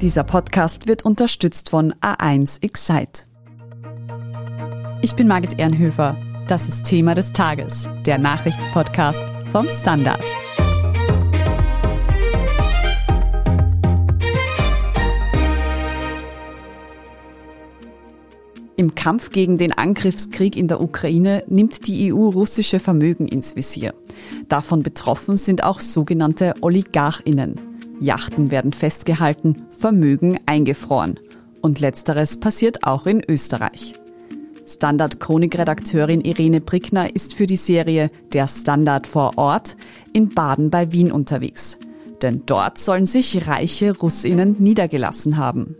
Dieser Podcast wird unterstützt von A1 Excite. Ich bin Margit Ehrenhöfer. Das ist Thema des Tages, der Nachrichtenpodcast vom Standard. Im Kampf gegen den Angriffskrieg in der Ukraine nimmt die EU russische Vermögen ins Visier. Davon betroffen sind auch sogenannte Oligarchinnen. Yachten werden festgehalten, Vermögen eingefroren. Und letzteres passiert auch in Österreich. Standard-Chronik-Redakteurin Irene Brickner ist für die Serie Der Standard vor Ort in Baden bei Wien unterwegs. Denn dort sollen sich reiche Russinnen niedergelassen haben.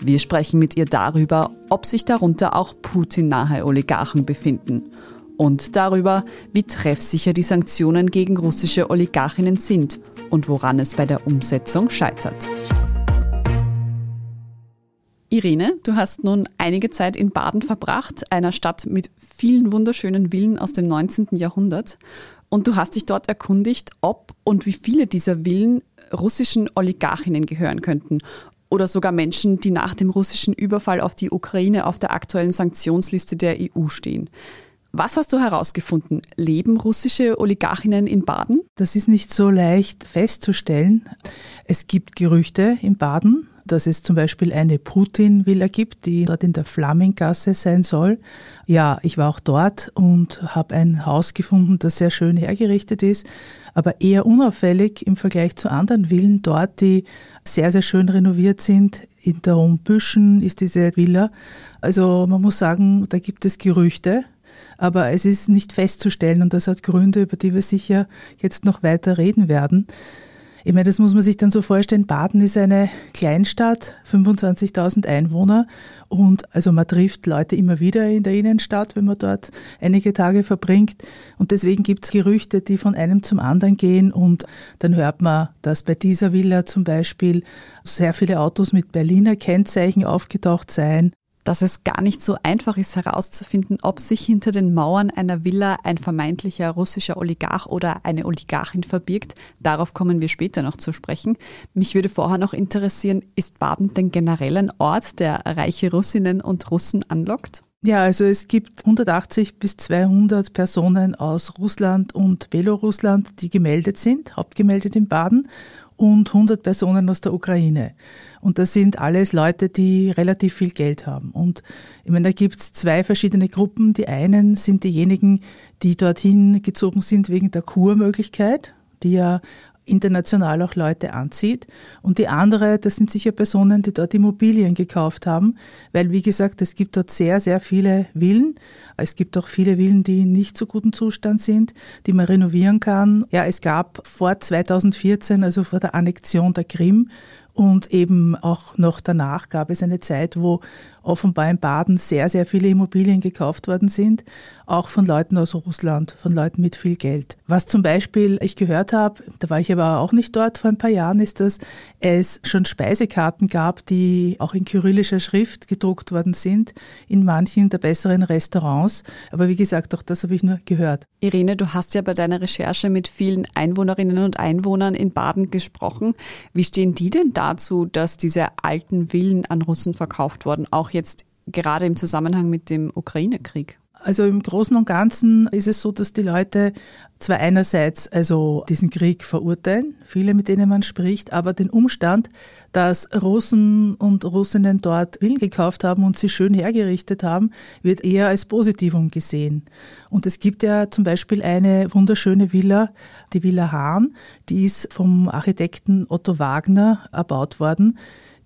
Wir sprechen mit ihr darüber, ob sich darunter auch Putin-nahe Oligarchen befinden und darüber, wie treffsicher die Sanktionen gegen russische Oligarchinnen sind und woran es bei der Umsetzung scheitert. Irene, du hast nun einige Zeit in Baden verbracht, einer Stadt mit vielen wunderschönen Villen aus dem 19. Jahrhundert. Und du hast dich dort erkundigt, ob und wie viele dieser Villen russischen Oligarchinnen gehören könnten oder sogar Menschen, die nach dem russischen Überfall auf die Ukraine auf der aktuellen Sanktionsliste der EU stehen. Was hast du herausgefunden? Leben russische Oligarchinnen in Baden? Das ist nicht so leicht festzustellen. Es gibt Gerüchte in Baden, dass es zum Beispiel eine Putin-Villa gibt, die dort in der Flamminggasse sein soll. Ja, ich war auch dort und habe ein Haus gefunden, das sehr schön hergerichtet ist, aber eher unauffällig im Vergleich zu anderen Villen dort, die sehr, sehr schön renoviert sind. In der Büschen ist diese Villa. Also man muss sagen, da gibt es Gerüchte, aber es ist nicht festzustellen und das hat Gründe, über die wir sicher jetzt noch weiter reden werden. Ich meine, das muss man sich dann so vorstellen. Baden ist eine Kleinstadt, 25.000 Einwohner und also man trifft Leute immer wieder in der Innenstadt, wenn man dort einige Tage verbringt. Und deswegen gibt es Gerüchte, die von einem zum anderen gehen und dann hört man, dass bei dieser Villa zum Beispiel sehr viele Autos mit Berliner Kennzeichen aufgetaucht seien dass es gar nicht so einfach ist herauszufinden, ob sich hinter den Mauern einer Villa ein vermeintlicher russischer Oligarch oder eine Oligarchin verbirgt. Darauf kommen wir später noch zu sprechen. Mich würde vorher noch interessieren, ist Baden denn generell ein Ort, der reiche Russinnen und Russen anlockt? Ja, also es gibt 180 bis 200 Personen aus Russland und Belorussland, die gemeldet sind, hauptgemeldet in Baden und 100 Personen aus der Ukraine. Und das sind alles Leute, die relativ viel Geld haben. Und ich meine, da gibt's zwei verschiedene Gruppen. Die einen sind diejenigen, die dorthin gezogen sind wegen der Kurmöglichkeit, die ja international auch Leute anzieht. Und die andere, das sind sicher Personen, die dort Immobilien gekauft haben, weil, wie gesagt, es gibt dort sehr, sehr viele Villen. Es gibt auch viele Villen, die in nicht so guten Zustand sind, die man renovieren kann. Ja, es gab vor 2014, also vor der Annexion der Krim, und eben auch noch danach gab es eine Zeit, wo offenbar in Baden sehr, sehr viele Immobilien gekauft worden sind, auch von Leuten aus Russland, von Leuten mit viel Geld. Was zum Beispiel ich gehört habe, da war ich aber auch nicht dort vor ein paar Jahren, ist, dass es schon Speisekarten gab, die auch in kyrillischer Schrift gedruckt worden sind, in manchen der besseren Restaurants. Aber wie gesagt, auch das habe ich nur gehört. Irene, du hast ja bei deiner Recherche mit vielen Einwohnerinnen und Einwohnern in Baden gesprochen. Wie stehen die denn dazu, dass diese alten Villen an Russen verkauft wurden, auch jetzt gerade im Zusammenhang mit dem Ukraine-Krieg? Also im Großen und Ganzen ist es so, dass die Leute zwar einerseits also diesen Krieg verurteilen, viele mit denen man spricht, aber den Umstand, dass Russen und Russinnen dort Villen gekauft haben und sie schön hergerichtet haben, wird eher als Positivum gesehen. Und es gibt ja zum Beispiel eine wunderschöne Villa, die Villa Hahn, die ist vom Architekten Otto Wagner erbaut worden.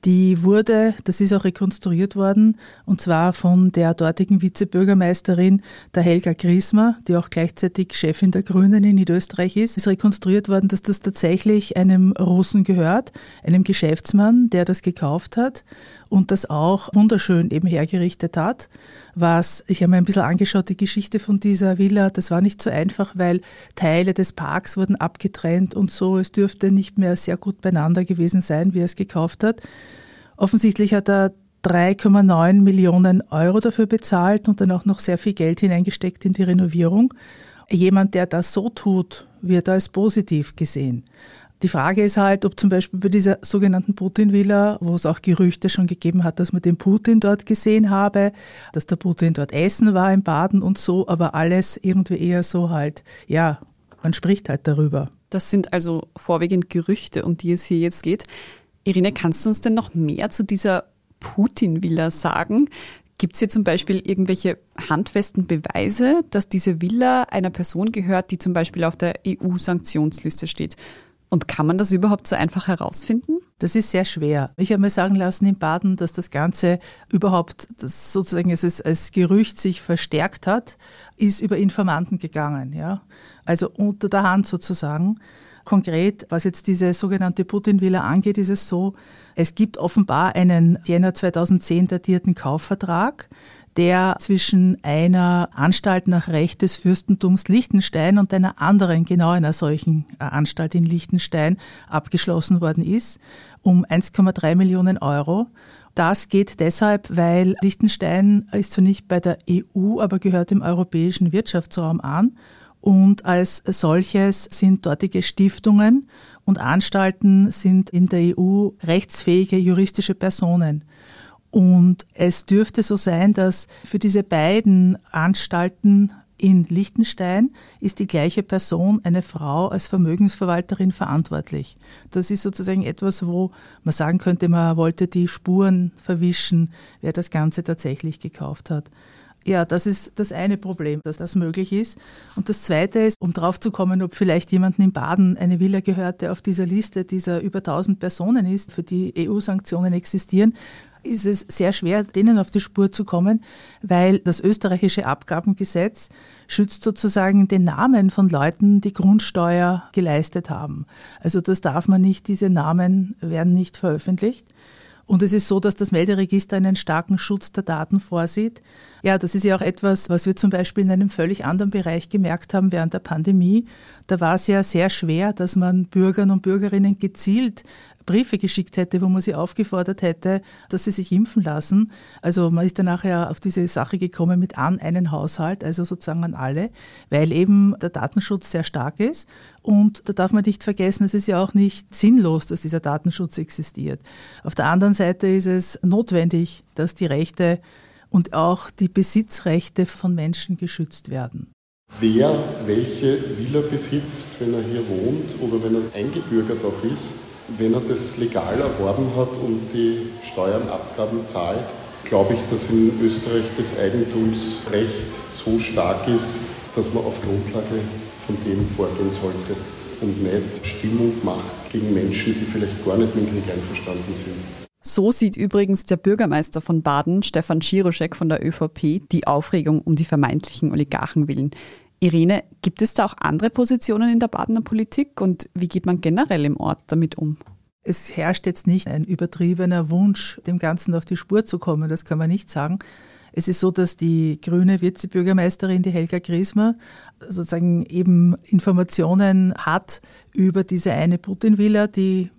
Die wurde, das ist auch rekonstruiert worden, und zwar von der dortigen Vizebürgermeisterin, der Helga Griesmer, die auch gleichzeitig Chefin der Grünen in Niederösterreich ist, ist rekonstruiert worden, dass das tatsächlich einem Russen gehört, einem Geschäftsmann, der das gekauft hat und das auch wunderschön eben hergerichtet hat. Was, ich habe mir ein bisschen angeschaut, die Geschichte von dieser Villa, das war nicht so einfach, weil Teile des Parks wurden abgetrennt und so. Es dürfte nicht mehr sehr gut beieinander gewesen sein, wie er es gekauft hat. Offensichtlich hat er 3,9 Millionen Euro dafür bezahlt und dann auch noch sehr viel Geld hineingesteckt in die Renovierung. Jemand, der das so tut, wird als positiv gesehen. Die Frage ist halt, ob zum Beispiel bei dieser sogenannten Putin-Villa, wo es auch Gerüchte schon gegeben hat, dass man den Putin dort gesehen habe, dass der Putin dort essen war im Baden und so, aber alles irgendwie eher so halt, ja, man spricht halt darüber. Das sind also vorwiegend Gerüchte, um die es hier jetzt geht. Irene, kannst du uns denn noch mehr zu dieser Putin-Villa sagen? Gibt es hier zum Beispiel irgendwelche handfesten Beweise, dass diese Villa einer Person gehört, die zum Beispiel auf der EU-Sanktionsliste steht? Und kann man das überhaupt so einfach herausfinden? Das ist sehr schwer. Ich habe mir sagen lassen in Baden, dass das Ganze überhaupt, das sozusagen es als Gerücht sich verstärkt hat, ist über Informanten gegangen, ja. Also unter der Hand sozusagen. Konkret, was jetzt diese sogenannte Putin-Villa angeht, ist es so, es gibt offenbar einen Jänner 2010 datierten Kaufvertrag, der zwischen einer Anstalt nach Recht des Fürstentums Liechtenstein und einer anderen, genau einer solchen äh, Anstalt in Liechtenstein, abgeschlossen worden ist, um 1,3 Millionen Euro. Das geht deshalb, weil Liechtenstein ist zwar nicht bei der EU, aber gehört dem europäischen Wirtschaftsraum an. Und als solches sind dortige Stiftungen und Anstalten sind in der EU rechtsfähige juristische Personen. Und es dürfte so sein, dass für diese beiden Anstalten in Liechtenstein ist die gleiche Person, eine Frau, als Vermögensverwalterin verantwortlich. Das ist sozusagen etwas, wo man sagen könnte, man wollte die Spuren verwischen, wer das Ganze tatsächlich gekauft hat. Ja, das ist das eine Problem, dass das möglich ist. Und das zweite ist, um drauf zu kommen, ob vielleicht jemanden in Baden eine Villa gehört, der auf dieser Liste dieser über 1000 Personen ist, für die EU-Sanktionen existieren, ist es sehr schwer, denen auf die Spur zu kommen, weil das österreichische Abgabengesetz schützt sozusagen den Namen von Leuten, die Grundsteuer geleistet haben. Also das darf man nicht, diese Namen werden nicht veröffentlicht. Und es ist so, dass das Melderegister einen starken Schutz der Daten vorsieht. Ja, das ist ja auch etwas, was wir zum Beispiel in einem völlig anderen Bereich gemerkt haben während der Pandemie. Da war es ja sehr schwer, dass man Bürgern und Bürgerinnen gezielt Briefe geschickt hätte, wo man sie aufgefordert hätte, dass sie sich impfen lassen. Also man ist dann nachher auf diese Sache gekommen mit an einen Haushalt, also sozusagen an alle, weil eben der Datenschutz sehr stark ist. Und da darf man nicht vergessen, es ist ja auch nicht sinnlos, dass dieser Datenschutz existiert. Auf der anderen Seite ist es notwendig, dass die Rechte und auch die Besitzrechte von Menschen geschützt werden. Wer welche Villa besitzt, wenn er hier wohnt oder wenn er eingebürgert auch ist, wenn er das legal erworben hat und die Steuern, Abgaben zahlt, glaube ich, dass in Österreich das Eigentumsrecht so stark ist, dass man auf Grundlage von dem vorgehen sollte und nicht Stimmung macht gegen Menschen, die vielleicht gar nicht mit dem Krieg einverstanden sind. So sieht übrigens der Bürgermeister von Baden, Stefan Schiroschek von der ÖVP, die Aufregung um die vermeintlichen Oligarchenwillen. Irene, gibt es da auch andere Positionen in der Badener Politik und wie geht man generell im Ort damit um? Es herrscht jetzt nicht ein übertriebener Wunsch, dem Ganzen auf die Spur zu kommen, das kann man nicht sagen. Es ist so, dass die grüne Vizebürgermeisterin, die Helga Griesmer, sozusagen eben Informationen hat über diese eine Putin-Villa, die,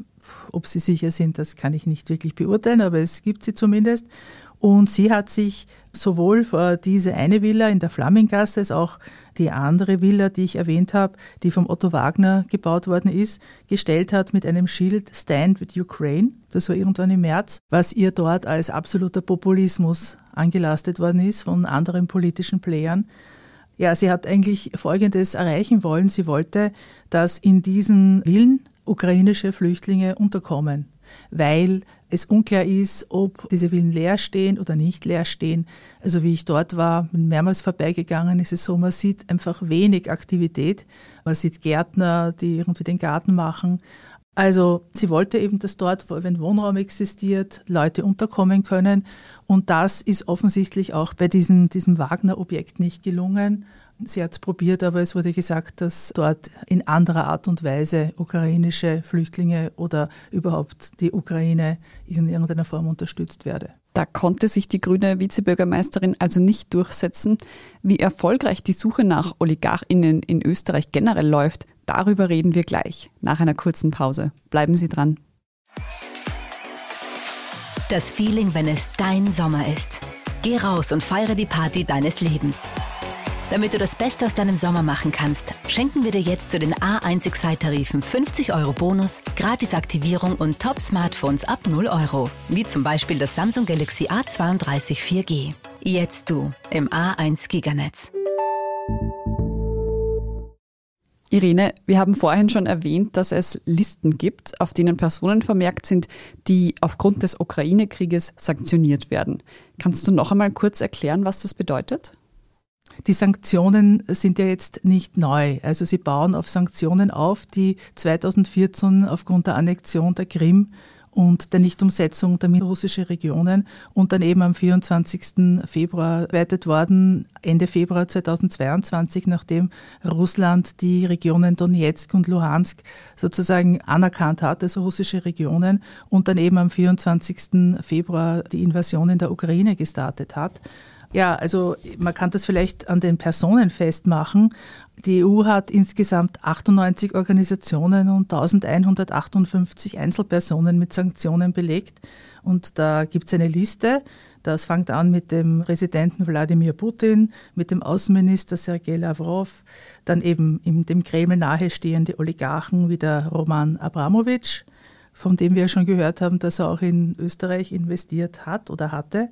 ob sie sicher sind, das kann ich nicht wirklich beurteilen, aber es gibt sie zumindest. Und sie hat sich sowohl vor diese eine Villa in der Flamminggasse als auch die andere Villa, die ich erwähnt habe, die vom Otto Wagner gebaut worden ist, gestellt hat mit einem Schild Stand with Ukraine. Das war irgendwann im März, was ihr dort als absoluter Populismus angelastet worden ist von anderen politischen Playern. Ja, sie hat eigentlich Folgendes erreichen wollen. Sie wollte, dass in diesen Villen ukrainische Flüchtlinge unterkommen, weil es unklar ist, ob diese Villen leer stehen oder nicht leer stehen. Also wie ich dort war, bin mehrmals vorbeigegangen, ist es so, man sieht einfach wenig Aktivität. Man sieht Gärtner, die irgendwie den Garten machen. Also sie wollte eben, dass dort, wenn Wohnraum existiert, Leute unterkommen können. Und das ist offensichtlich auch bei diesem, diesem Wagner-Objekt nicht gelungen. Sie hat es probiert, aber es wurde gesagt, dass dort in anderer Art und Weise ukrainische Flüchtlinge oder überhaupt die Ukraine in irgendeiner Form unterstützt werde. Da konnte sich die grüne Vizebürgermeisterin also nicht durchsetzen. Wie erfolgreich die Suche nach Oligarchinnen in Österreich generell läuft, darüber reden wir gleich, nach einer kurzen Pause. Bleiben Sie dran. Das Feeling, wenn es dein Sommer ist. Geh raus und feiere die Party deines Lebens. Damit du das Beste aus deinem Sommer machen kannst, schenken wir dir jetzt zu den A1 Excite-Tarifen 50 Euro Bonus, Gratis-Aktivierung und Top-Smartphones ab 0 Euro. Wie zum Beispiel das Samsung Galaxy A32 4G. Jetzt du im A1 Giganetz. Irene, wir haben vorhin schon erwähnt, dass es Listen gibt, auf denen Personen vermerkt sind, die aufgrund des Ukraine-Krieges sanktioniert werden. Kannst du noch einmal kurz erklären, was das bedeutet? Die Sanktionen sind ja jetzt nicht neu. Also sie bauen auf Sanktionen auf, die 2014 aufgrund der Annexion der Krim und der Nichtumsetzung der russischen Regionen und dann eben am 24. Februar weitet worden, Ende Februar 2022, nachdem Russland die Regionen Donetsk und Luhansk sozusagen anerkannt hat als russische Regionen und dann eben am 24. Februar die Invasion in der Ukraine gestartet hat. Ja, also man kann das vielleicht an den Personen festmachen. Die EU hat insgesamt 98 Organisationen und 1158 Einzelpersonen mit Sanktionen belegt. Und da gibt es eine Liste. Das fängt an mit dem Präsidenten Wladimir Putin, mit dem Außenminister Sergei Lavrov, dann eben dem Kreml nahestehende Oligarchen wie der Roman Abramowitsch, von dem wir schon gehört haben, dass er auch in Österreich investiert hat oder hatte.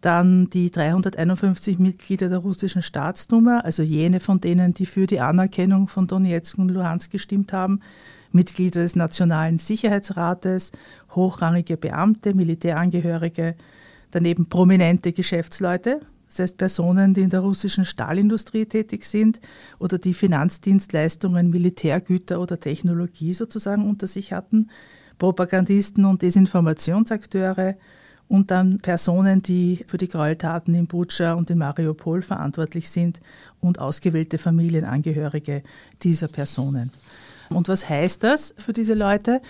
Dann die 351 Mitglieder der russischen Staatsduma, also jene von denen, die für die Anerkennung von Donetsk und Luhansk gestimmt haben, Mitglieder des Nationalen Sicherheitsrates, hochrangige Beamte, Militärangehörige, daneben prominente Geschäftsleute, das heißt Personen, die in der russischen Stahlindustrie tätig sind oder die Finanzdienstleistungen, Militärgüter oder Technologie sozusagen unter sich hatten, Propagandisten und Desinformationsakteure, und dann Personen, die für die Gräueltaten in Butscha und in Mariupol verantwortlich sind und ausgewählte Familienangehörige dieser Personen. Und was heißt das für diese Leute?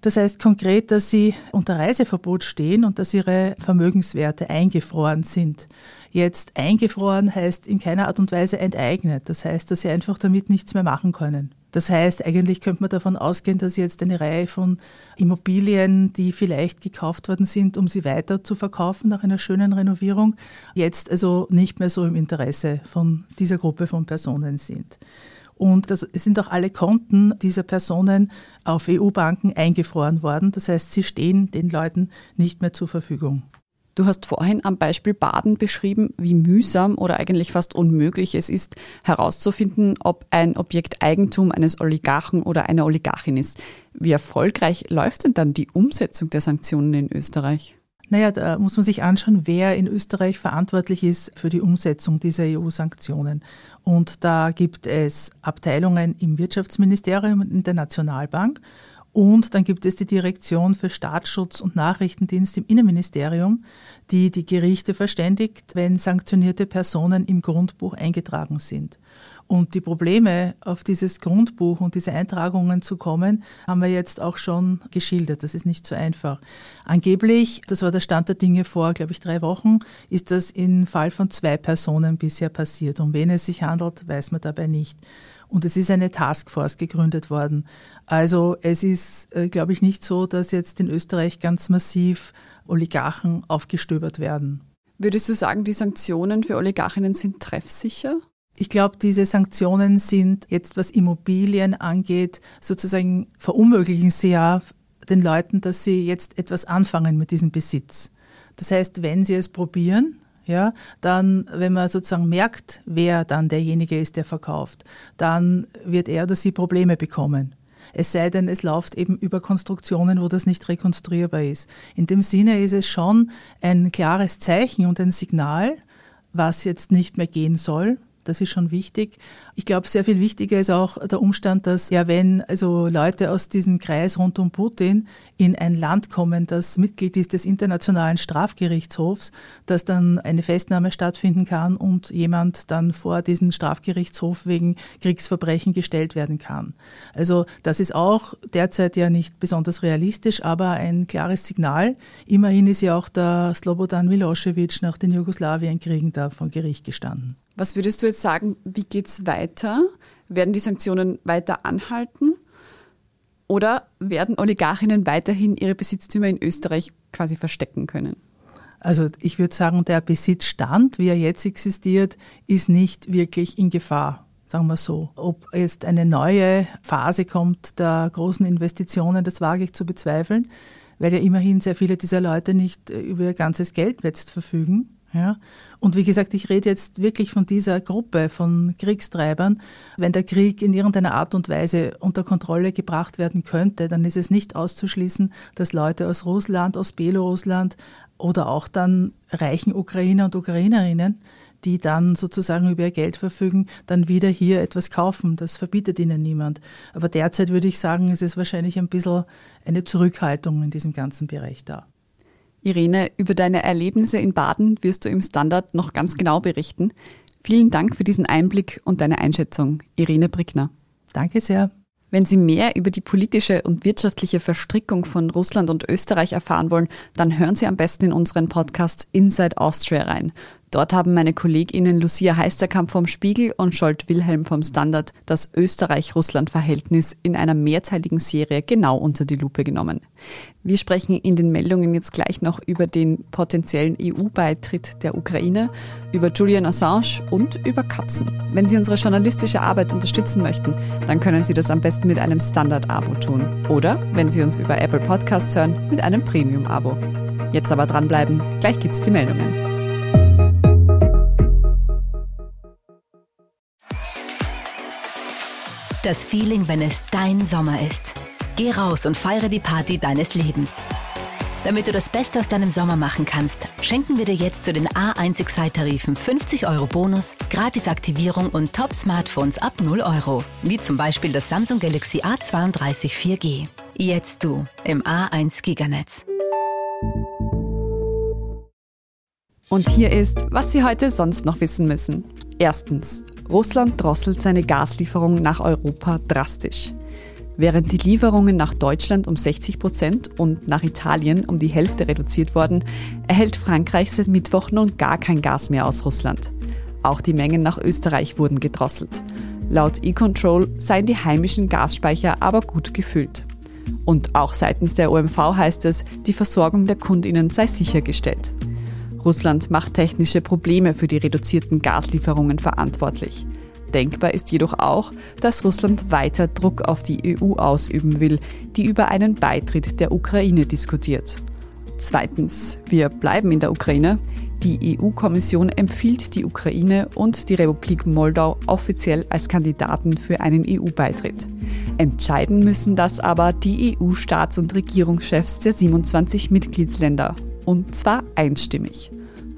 Das heißt konkret, dass sie unter Reiseverbot stehen und dass ihre Vermögenswerte eingefroren sind. Jetzt eingefroren heißt in keiner Art und Weise enteignet. Das heißt, dass sie einfach damit nichts mehr machen können. Das heißt, eigentlich könnte man davon ausgehen, dass jetzt eine Reihe von Immobilien, die vielleicht gekauft worden sind, um sie weiter zu verkaufen nach einer schönen Renovierung, jetzt also nicht mehr so im Interesse von dieser Gruppe von Personen sind. Und das sind auch alle Konten dieser Personen auf EU-Banken eingefroren worden. Das heißt, sie stehen den Leuten nicht mehr zur Verfügung. Du hast vorhin am Beispiel Baden beschrieben, wie mühsam oder eigentlich fast unmöglich es ist, herauszufinden, ob ein Objekt Eigentum eines Oligarchen oder einer Oligarchin ist. Wie erfolgreich läuft denn dann die Umsetzung der Sanktionen in Österreich? Naja, da muss man sich anschauen, wer in Österreich verantwortlich ist für die Umsetzung dieser EU-Sanktionen. Und da gibt es Abteilungen im Wirtschaftsministerium und in der Nationalbank. Und dann gibt es die Direktion für Staatsschutz und Nachrichtendienst im Innenministerium, die die Gerichte verständigt, wenn sanktionierte Personen im Grundbuch eingetragen sind. Und die Probleme, auf dieses Grundbuch und diese Eintragungen zu kommen, haben wir jetzt auch schon geschildert. Das ist nicht so einfach. Angeblich, das war der Stand der Dinge vor, glaube ich, drei Wochen, ist das im Fall von zwei Personen bisher passiert. Um wen es sich handelt, weiß man dabei nicht. Und es ist eine Taskforce gegründet worden. Also es ist, äh, glaube ich, nicht so, dass jetzt in Österreich ganz massiv Oligarchen aufgestöbert werden. Würdest du sagen, die Sanktionen für Oligarchinnen sind treffsicher? Ich glaube, diese Sanktionen sind jetzt, was Immobilien angeht, sozusagen verunmöglichen sie ja den Leuten, dass sie jetzt etwas anfangen mit diesem Besitz. Das heißt, wenn sie es probieren, ja, dann, wenn man sozusagen merkt, wer dann derjenige ist, der verkauft, dann wird er oder sie Probleme bekommen. Es sei denn, es läuft eben über Konstruktionen, wo das nicht rekonstruierbar ist. In dem Sinne ist es schon ein klares Zeichen und ein Signal, was jetzt nicht mehr gehen soll, das ist schon wichtig. Ich glaube, sehr viel wichtiger ist auch der Umstand, dass ja, wenn also Leute aus diesem Kreis rund um Putin in ein Land kommen, das Mitglied ist des Internationalen Strafgerichtshofs, dass dann eine Festnahme stattfinden kann und jemand dann vor diesen Strafgerichtshof wegen Kriegsverbrechen gestellt werden kann. Also das ist auch derzeit ja nicht besonders realistisch, aber ein klares Signal. Immerhin ist ja auch der Slobodan Milosevic nach den Jugoslawienkriegen da vor Gericht gestanden. Was würdest du jetzt sagen, wie geht es weiter? Werden die Sanktionen weiter anhalten? Oder werden Oligarchinnen weiterhin ihre Besitztümer in Österreich quasi verstecken können? Also ich würde sagen, der Besitzstand, wie er jetzt existiert, ist nicht wirklich in Gefahr sagen wir so. Ob jetzt eine neue Phase kommt der großen Investitionen, das wage ich zu bezweifeln, weil ja immerhin sehr viele dieser Leute nicht über ihr ganzes Geld jetzt verfügen. Ja. Und wie gesagt, ich rede jetzt wirklich von dieser Gruppe von Kriegstreibern. Wenn der Krieg in irgendeiner Art und Weise unter Kontrolle gebracht werden könnte, dann ist es nicht auszuschließen, dass Leute aus Russland, aus Belarusland oder auch dann reichen Ukrainer und Ukrainerinnen, die dann sozusagen über ihr Geld verfügen, dann wieder hier etwas kaufen. Das verbietet ihnen niemand. Aber derzeit würde ich sagen, ist es wahrscheinlich ein bisschen eine Zurückhaltung in diesem ganzen Bereich da. Irene, über deine Erlebnisse in Baden wirst du im Standard noch ganz genau berichten. Vielen Dank für diesen Einblick und deine Einschätzung, Irene Brickner. Danke sehr. Wenn Sie mehr über die politische und wirtschaftliche Verstrickung von Russland und Österreich erfahren wollen, dann hören Sie am besten in unseren Podcast Inside Austria rein. Dort haben meine KollegInnen Lucia Heisterkamp vom Spiegel und Scholt Wilhelm vom Standard das Österreich-Russland-Verhältnis in einer mehrteiligen Serie genau unter die Lupe genommen. Wir sprechen in den Meldungen jetzt gleich noch über den potenziellen EU-Beitritt der Ukraine, über Julian Assange und über Katzen. Wenn Sie unsere journalistische Arbeit unterstützen möchten, dann können Sie das am besten mit einem Standard-Abo tun. Oder, wenn Sie uns über Apple Podcasts hören, mit einem Premium-Abo. Jetzt aber dranbleiben, gleich gibt's die Meldungen. Das Feeling, wenn es dein Sommer ist. Geh raus und feiere die Party deines Lebens. Damit du das Beste aus deinem Sommer machen kannst, schenken wir dir jetzt zu den A1 Excite-Tarifen 50 Euro Bonus, Gratisaktivierung und Top-Smartphones ab 0 Euro. Wie zum Beispiel das Samsung Galaxy A32 4G. Jetzt du im A1 Giganetz. Und hier ist, was Sie heute sonst noch wissen müssen. Erstens. Russland drosselt seine Gaslieferungen nach Europa drastisch. Während die Lieferungen nach Deutschland um 60 Prozent und nach Italien um die Hälfte reduziert wurden, erhält Frankreich seit Mittwoch nun gar kein Gas mehr aus Russland. Auch die Mengen nach Österreich wurden gedrosselt. Laut E-Control seien die heimischen Gasspeicher aber gut gefüllt. Und auch seitens der OMV heißt es, die Versorgung der Kundinnen sei sichergestellt. Russland macht technische Probleme für die reduzierten Gaslieferungen verantwortlich. Denkbar ist jedoch auch, dass Russland weiter Druck auf die EU ausüben will, die über einen Beitritt der Ukraine diskutiert. Zweitens, wir bleiben in der Ukraine. Die EU-Kommission empfiehlt die Ukraine und die Republik Moldau offiziell als Kandidaten für einen EU-Beitritt. Entscheiden müssen das aber die EU-Staats- und Regierungschefs der 27 Mitgliedsländer und zwar einstimmig.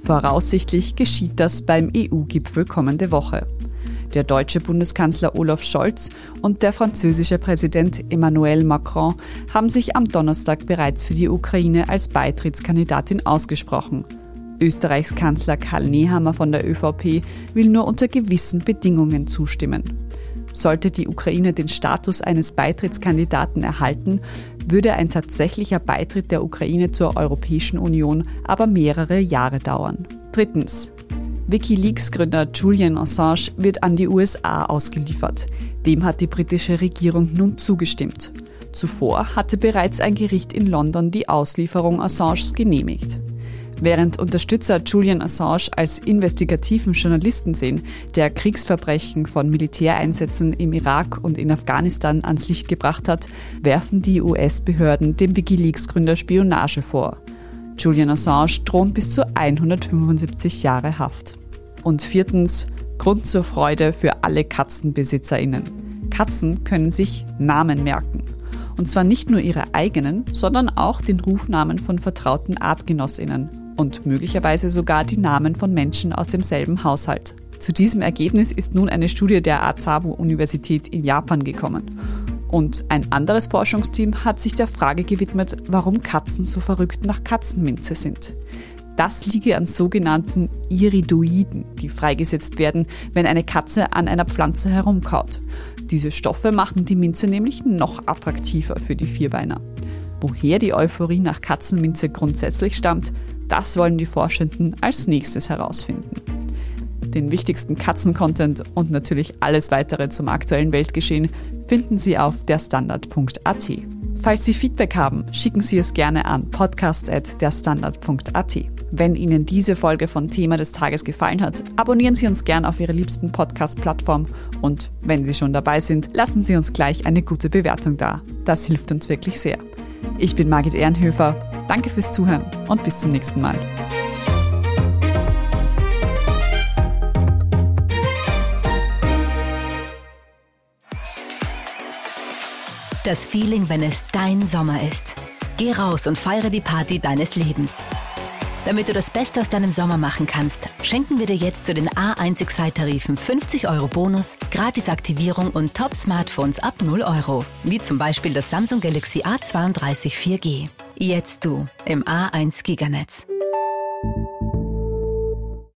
Voraussichtlich geschieht das beim EU-Gipfel kommende Woche. Der deutsche Bundeskanzler Olaf Scholz und der französische Präsident Emmanuel Macron haben sich am Donnerstag bereits für die Ukraine als Beitrittskandidatin ausgesprochen. Österreichs Kanzler Karl Nehammer von der ÖVP will nur unter gewissen Bedingungen zustimmen. Sollte die Ukraine den Status eines Beitrittskandidaten erhalten, würde ein tatsächlicher Beitritt der Ukraine zur Europäischen Union aber mehrere Jahre dauern. Drittens. Wikileaks-Gründer Julian Assange wird an die USA ausgeliefert. Dem hat die britische Regierung nun zugestimmt. Zuvor hatte bereits ein Gericht in London die Auslieferung Assanges genehmigt. Während Unterstützer Julian Assange als investigativen Journalisten sehen, der Kriegsverbrechen von Militäreinsätzen im Irak und in Afghanistan ans Licht gebracht hat, werfen die US-Behörden dem Wikileaks-Gründer Spionage vor. Julian Assange droht bis zu 175 Jahre Haft. Und viertens, Grund zur Freude für alle KatzenbesitzerInnen. Katzen können sich Namen merken. Und zwar nicht nur ihre eigenen, sondern auch den Rufnamen von vertrauten ArtgenossInnen und möglicherweise sogar die Namen von Menschen aus demselben Haushalt. Zu diesem Ergebnis ist nun eine Studie der Azabu-Universität in Japan gekommen. Und ein anderes Forschungsteam hat sich der Frage gewidmet, warum Katzen so verrückt nach Katzenminze sind. Das liege an sogenannten Iridoiden, die freigesetzt werden, wenn eine Katze an einer Pflanze herumkaut. Diese Stoffe machen die Minze nämlich noch attraktiver für die Vierbeiner. Woher die Euphorie nach Katzenminze grundsätzlich stammt, das wollen die Forschenden als nächstes herausfinden. Den wichtigsten Katzen-Content und natürlich alles weitere zum aktuellen Weltgeschehen finden Sie auf derstandard.at. Falls Sie Feedback haben, schicken Sie es gerne an podcast.derstandard.at. Wenn Ihnen diese Folge von Thema des Tages gefallen hat, abonnieren Sie uns gern auf Ihrer liebsten Podcast-Plattform und wenn Sie schon dabei sind, lassen Sie uns gleich eine gute Bewertung da. Das hilft uns wirklich sehr. Ich bin Margit Ehrenhöfer. Danke fürs Zuhören und bis zum nächsten Mal. Das Feeling, wenn es dein Sommer ist. Geh raus und feiere die Party deines Lebens. Damit du das Beste aus deinem Sommer machen kannst, schenken wir dir jetzt zu den A1 Excite-Tarifen 50 Euro Bonus, Gratisaktivierung und Top-Smartphones ab 0 Euro. Wie zum Beispiel das Samsung Galaxy A32 4G. Jetzt du im A1 Giganetz.